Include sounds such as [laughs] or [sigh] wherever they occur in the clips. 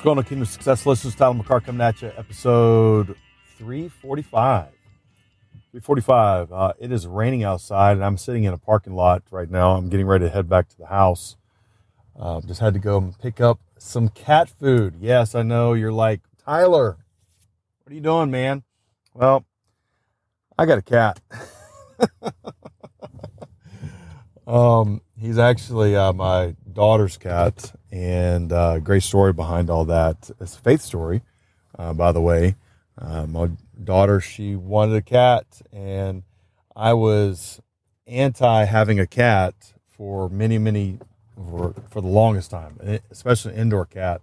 What's going on, Kingdom Success listeners? Tyler McCart coming at you, episode 345. 345. Uh, it is raining outside, and I'm sitting in a parking lot right now. I'm getting ready to head back to the house. Uh, just had to go and pick up some cat food. Yes, I know you're like, Tyler, what are you doing, man? Well, I got a cat. [laughs] um, he's actually uh, my daughter's cat, and uh, great story behind all that. It's a faith story, uh, by the way. Uh, my daughter, she wanted a cat, and I was anti having a cat for many, many, for, for the longest time, especially an indoor cat.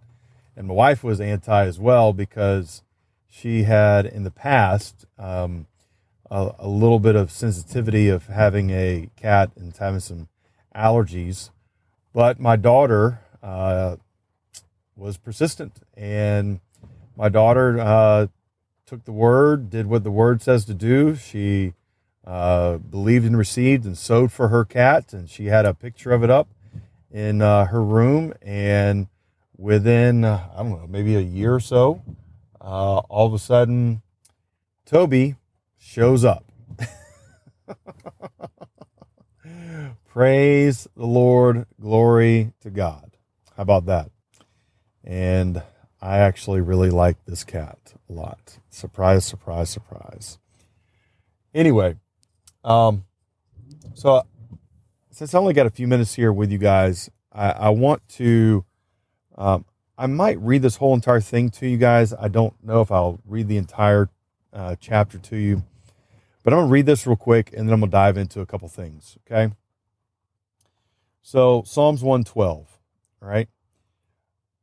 And my wife was anti as well because she had in the past um, a, a little bit of sensitivity of having a cat and having some allergies but my daughter uh, was persistent, and my daughter uh, took the word, did what the word says to do. She uh, believed and received and sowed for her cat, and she had a picture of it up in uh, her room. And within, uh, I don't know, maybe a year or so, uh, all of a sudden, Toby shows up. [laughs] Praise the Lord. Glory to God. How about that? And I actually really like this cat a lot. Surprise, surprise, surprise. Anyway, um, so since I only got a few minutes here with you guys, I, I want to, um, I might read this whole entire thing to you guys. I don't know if I'll read the entire uh, chapter to you, but I'm to read this real quick and then I'm to dive into a couple things. Okay. So, Psalms 112, right?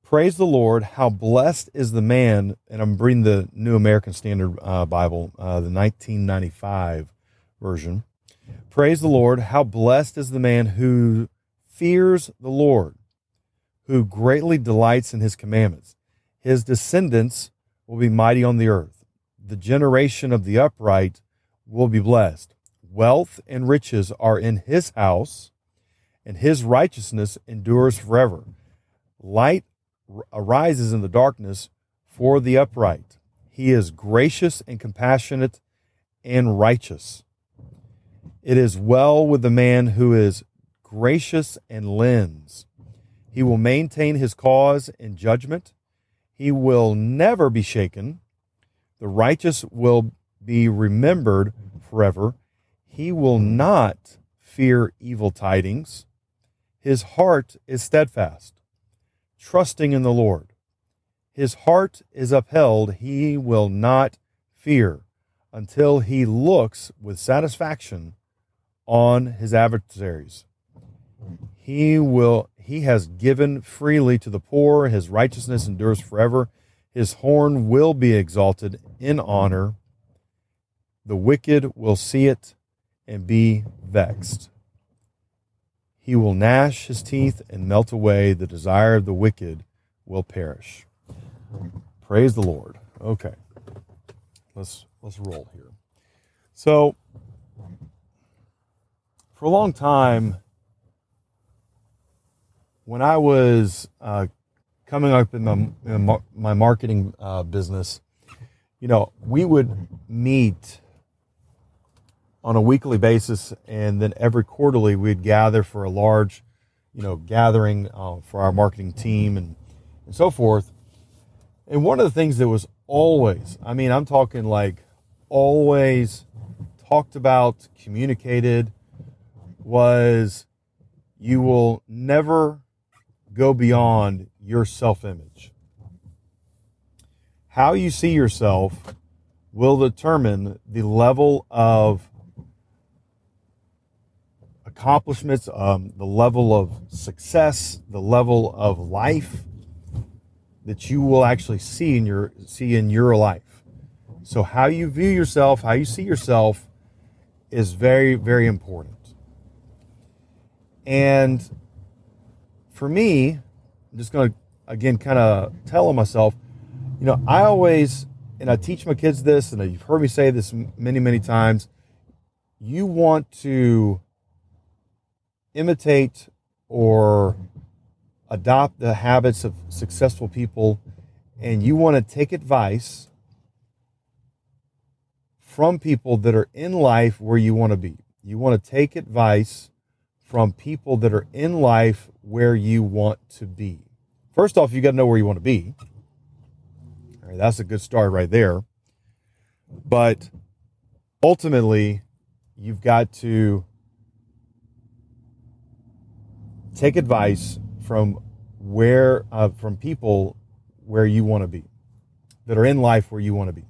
Praise the Lord. How blessed is the man, and I'm reading the New American Standard uh, Bible, uh, the 1995 version. Praise the Lord. How blessed is the man who fears the Lord, who greatly delights in his commandments. His descendants will be mighty on the earth. The generation of the upright will be blessed. Wealth and riches are in his house and his righteousness endures forever. Light arises in the darkness for the upright. He is gracious and compassionate and righteous. It is well with the man who is gracious and lends. He will maintain his cause in judgment. He will never be shaken. The righteous will be remembered forever. He will not fear evil tidings. His heart is steadfast, trusting in the Lord. His heart is upheld. He will not fear until he looks with satisfaction on his adversaries. He will he has given freely to the poor, his righteousness endures forever. His horn will be exalted in honor. The wicked will see it and be vexed. He will gnash his teeth and melt away. The desire of the wicked will perish. Praise the Lord. Okay. Let's let's roll here. So for a long time when I was uh, coming up in, the, in my marketing uh, business, you know, we would meet on a weekly basis, and then every quarterly we'd gather for a large, you know, gathering uh, for our marketing team and and so forth. And one of the things that was always, I mean, I'm talking like always talked about, communicated, was you will never go beyond your self image. How you see yourself will determine the level of accomplishments, um, the level of success, the level of life that you will actually see in your see in your life. So how you view yourself, how you see yourself is very very important. And for me, I'm just going to again kind of tell myself, you know, I always and I teach my kids this and you've heard me say this many many times, you want to imitate or adopt the habits of successful people and you want to take advice from people that are in life where you want to be. You want to take advice from people that are in life where you want to be. First off, you got to know where you want to be. All right, that's a good start right there. But ultimately, you've got to take advice from where uh, from people where you want to be that are in life where you want to be.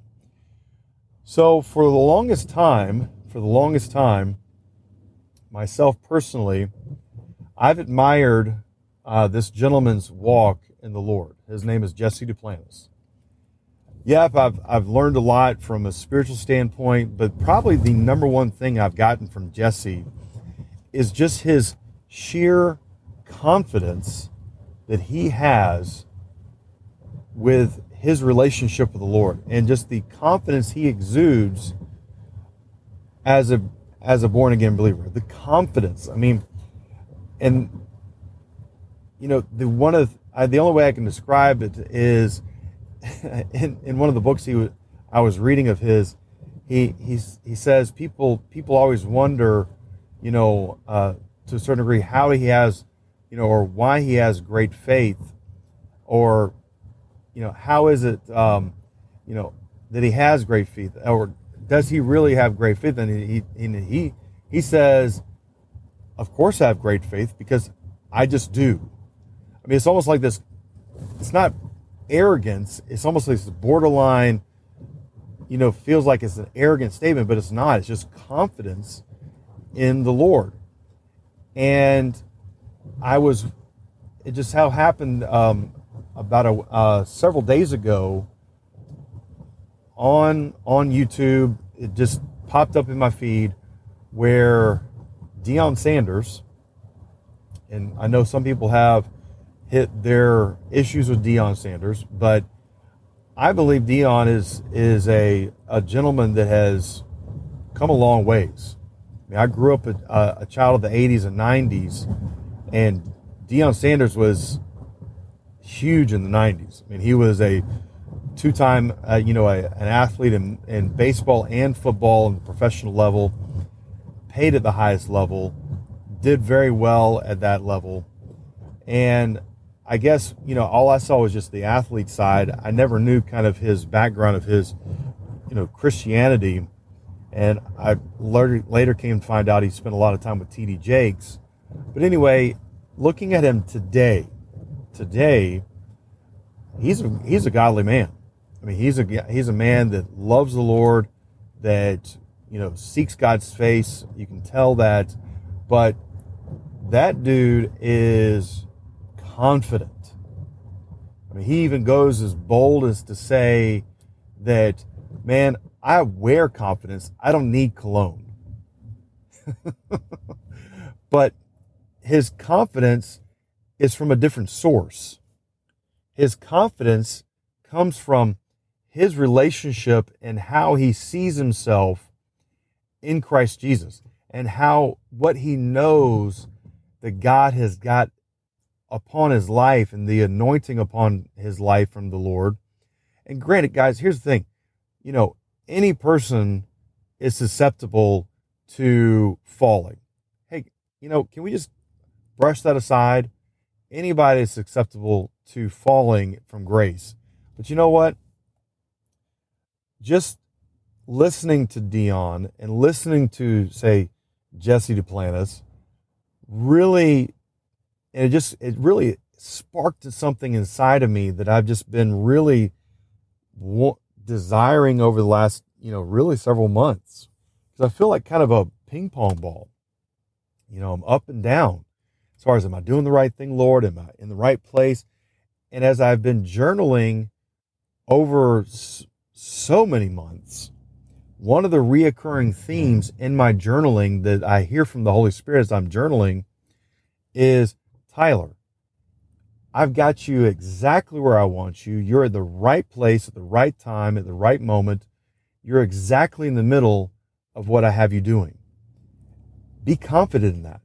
So for the longest time for the longest time myself personally i've admired uh, this gentleman's walk in the lord. His name is jesse duplantis. Yep I've, I've learned a lot from a spiritual standpoint but probably the number one thing i've gotten from jesse is just his sheer confidence that he has with his relationship with the Lord and just the confidence he exudes as a as a born again believer. The confidence. I mean, and you know, the one of I, the only way I can describe it is [laughs] in, in one of the books he was, I was reading of his. He he's, he says people people always wonder, you know, uh, to a certain degree how he has you know, or why he has great faith, or, you know, how is it, um, you know, that he has great faith, or does he really have great faith? And he, he, he, he says, of course I have great faith because I just do. I mean, it's almost like this, it's not arrogance. It's almost like this borderline, you know, feels like it's an arrogant statement, but it's not. It's just confidence in the Lord. And I was, it just how happened um, about a uh, several days ago on on YouTube. It just popped up in my feed where Deion Sanders, and I know some people have hit their issues with Deion Sanders, but I believe Deion is is a, a gentleman that has come a long ways. I mean, I grew up a, a child of the 80s and 90s and Deion Sanders was huge in the 90s. I mean, he was a two time, uh, you know, a, an athlete in, in baseball and football and professional level, paid at the highest level, did very well at that level. And I guess, you know, all I saw was just the athlete side. I never knew kind of his background of his, you know, Christianity. And I later came to find out he spent a lot of time with T.D. Jakes but anyway, looking at him today, today, he's a, he's a godly man. I mean, he's a he's a man that loves the Lord, that you know seeks God's face. You can tell that, but that dude is confident. I mean, he even goes as bold as to say that, man, I wear confidence. I don't need cologne. [laughs] but his confidence is from a different source. His confidence comes from his relationship and how he sees himself in Christ Jesus and how what he knows that God has got upon his life and the anointing upon his life from the Lord. And granted, guys, here's the thing you know, any person is susceptible to falling. Hey, you know, can we just brush that aside. Anybody is susceptible to falling from grace. But you know what? Just listening to Deion and listening to, say, Jesse Duplantis really, and it just, it really sparked something inside of me that I've just been really desiring over the last, you know, really several months. Because I feel like kind of a ping pong ball. You know, I'm up and down as far as am I doing the right thing, Lord? Am I in the right place? And as I've been journaling over so many months, one of the reoccurring themes in my journaling that I hear from the Holy Spirit as I'm journaling is Tyler, I've got you exactly where I want you. You're at the right place at the right time at the right moment. You're exactly in the middle of what I have you doing. Be confident in that.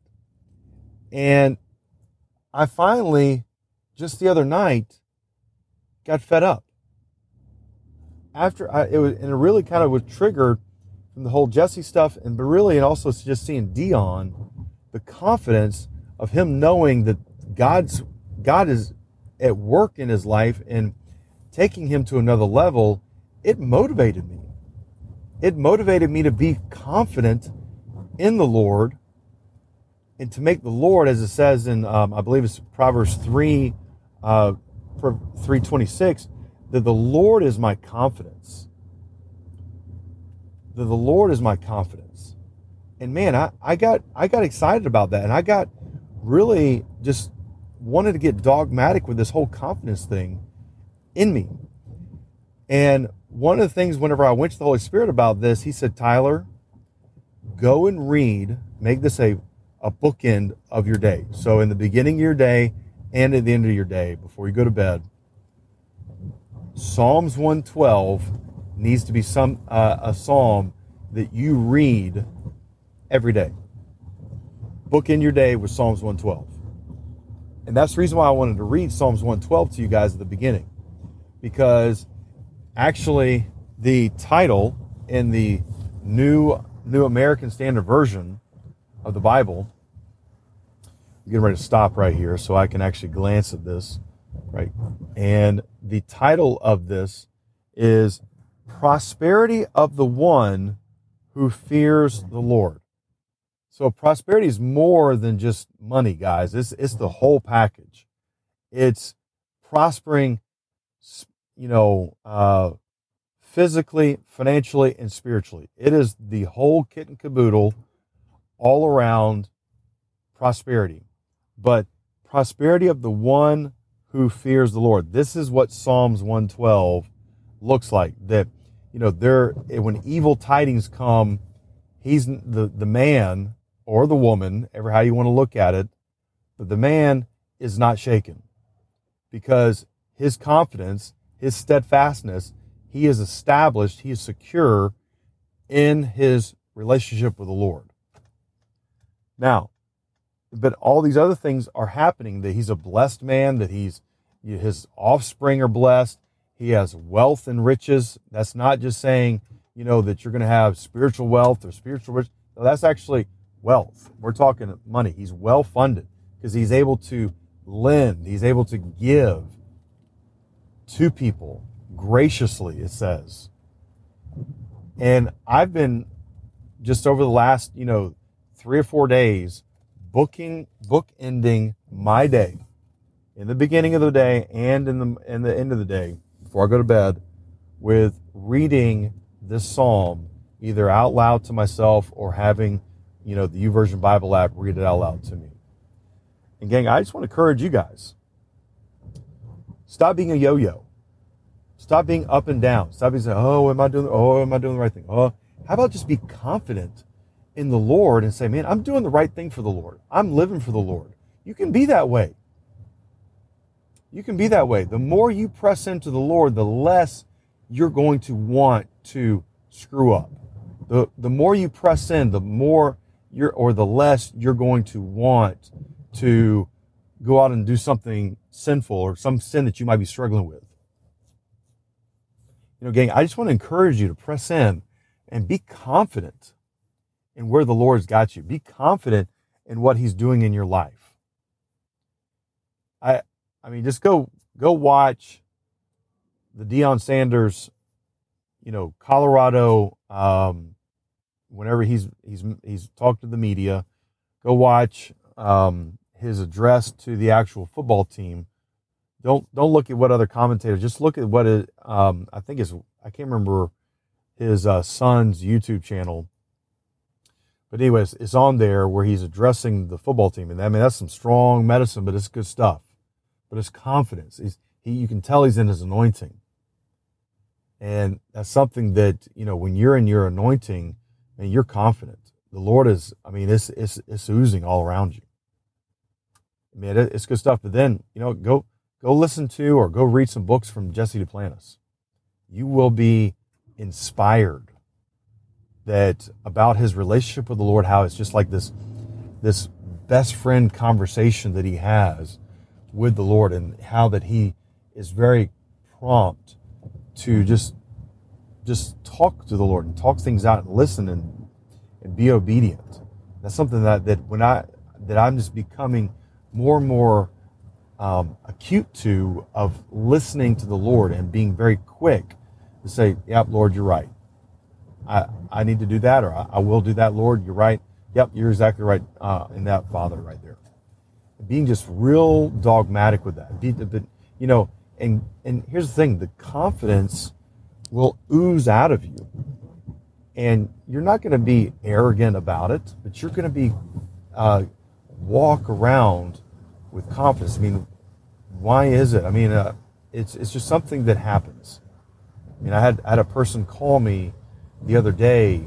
And I finally, just the other night, got fed up. After I, it was, and it really kind of was triggered from the whole Jesse stuff, and but really, and also just seeing Deion, the confidence of him knowing that God's God is at work in his life and taking him to another level. It motivated me. It motivated me to be confident in the Lord and to make the Lord, as it says in, um, I believe it's Proverbs 3, uh, 326, that the Lord is my confidence. That the Lord is my confidence. And man, I, I got I got excited about that. And I got really just wanted to get dogmatic with this whole confidence thing in me. And one of the things whenever I went to the Holy Spirit about this, he said, Tyler, go and read, make this a a bookend of your day. So in the beginning of your day and at the end of your day, before you go to bed, Psalms 112 needs to be some uh, a psalm that you read every day. Bookend your day with Psalms 112. And that's the reason why I wanted to read Psalms 112 to you guys at the beginning. Because actually the title in the new New American Standard Version of the Bible. I'm getting ready to stop right here so I can actually glance at this, right? And the title of this is Prosperity of the One Who Fears the Lord. So prosperity is more than just money, guys. It's, it's the whole package. It's prospering, you know, uh, physically, financially, and spiritually. It is the whole kit and caboodle all around prosperity, but prosperity of the one who fears the Lord. This is what Psalms 112 looks like. That, you know, there, when evil tidings come, he's the, the man or the woman, ever how you want to look at it, but the man is not shaken because his confidence, his steadfastness, he is established, he is secure in his relationship with the Lord. Now, but all these other things are happening that he's a blessed man, that he's his offspring are blessed, he has wealth and riches. That's not just saying, you know, that you're going to have spiritual wealth or spiritual riches. No, that's actually wealth. We're talking money. He's well funded because he's able to lend, he's able to give to people graciously, it says. And I've been just over the last, you know, three or four days booking book ending my day in the beginning of the day and in the in the end of the day before I go to bed with reading this psalm either out loud to myself or having you know the YouVersion Bible app read it out loud to me. And gang, I just want to encourage you guys. Stop being a yo-yo. Stop being up and down. Stop being saying, "Oh, am I doing? Oh, am I doing the right thing?" Oh, how about just be confident in the Lord and say, man, I'm doing the right thing for the Lord. I'm living for the Lord. You can be that way. You can be that way. The more you press into the Lord, the less you're going to want to screw up. The, the more you press in, the more you're, or the less you're going to want to go out and do something sinful or some sin that you might be struggling with. You know, gang, I just want to encourage you to press in and be confident and where the Lord's got you. Be confident in what He's doing in your life. I I mean, just go go watch the Deion Sanders, you know, Colorado. Um, whenever he's he's he's talked to the media, go watch um, his address to the actual football team. Don't don't look at what other commentators. Just look at what it. Um, I think is I can't remember his uh, son's YouTube channel but anyways, it's on there where he's addressing the football team, and I mean that's some strong medicine, but it's good stuff. But it's confidence. He's he, you can tell he's in his anointing. And that's something that, you know, when you're in your anointing and you're confident, the Lord is, I mean, it's, it's, it's oozing all around you. I mean, it, it's good stuff. But then, you know, go, go listen to or go read some books from Jesse Duplantis. You will be inspired that about his relationship with the Lord, how it's just like this, this best friend conversation that he has with the Lord and how that he is very prompt to just just talk to the Lord and talk things out and listen and and be obedient. That's something that that when I that I'm just becoming more and more um, acute to of listening to the Lord and being very quick to say, "Yep, Lord, you're right. I I need to do that, or I, I will do that, Lord. You're right. Yep, you're exactly right uh, in that, Father, right there." Being just real dogmatic with that. Be, but, you know, and and here's the thing: the confidence will ooze out of you, and you're not going to be arrogant about it, but you're going to be uh, walk around with confidence. I mean, why is it? I mean, uh, it's it's just something that happens. I mean, I had I had a person call me the other day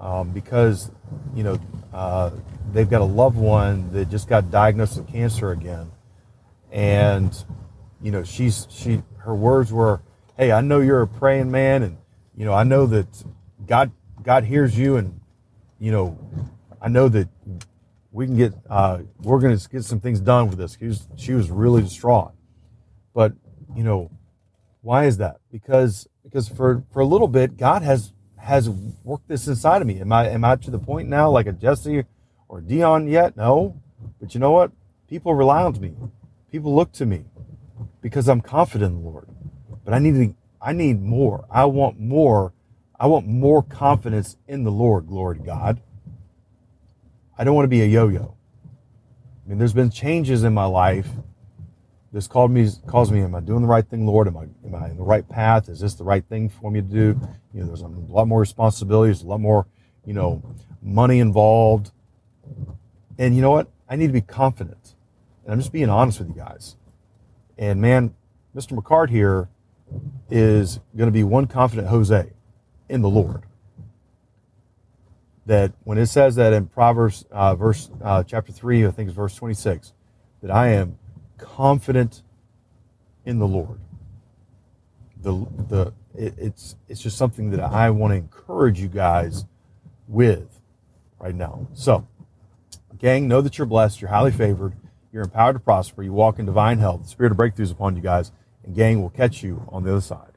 um, because you know uh, they've got a loved one that just got diagnosed with cancer again, and you know, she's she her words were, "Hey, I know you're a praying man, and you know, I know that God God hears you, and you know, I know that we can get uh, we're going to get some things done with this." She was, she was really distraught, but you know, why is that? Because because for for a little bit, God has has worked this inside of me. Am I am I to the point now like a Jesse or Deion yet? No, but you know what? People rely on me. People look to me because I'm confident in the Lord. But I need I need more. I want more. I want more confidence in the Lord. Glory to God. I don't want to be a yo-yo. I mean, there's been changes in my life. This called me, calls me, am I doing the right thing, Lord? Am I, am I in the right path? Is this the right thing for me to do? You know, there's a lot more responsibilities, a lot more, you know, money involved. And you know what? I need to be confident. And I'm just being honest with you guys. And man, Mr. McCart here is going to be one confident Jose in the Lord. That when it says that in Proverbs, uh, verse uh, chapter three, I think it's verse twenty-six, that I am confident in the Lord. The the it, it's it's just something that I want to encourage you guys with right now. So, gang, know that you're blessed. You're highly favored. You're empowered to prosper. You walk in divine health. The spirit of breakthroughs upon you guys. And gang will catch you on the other side.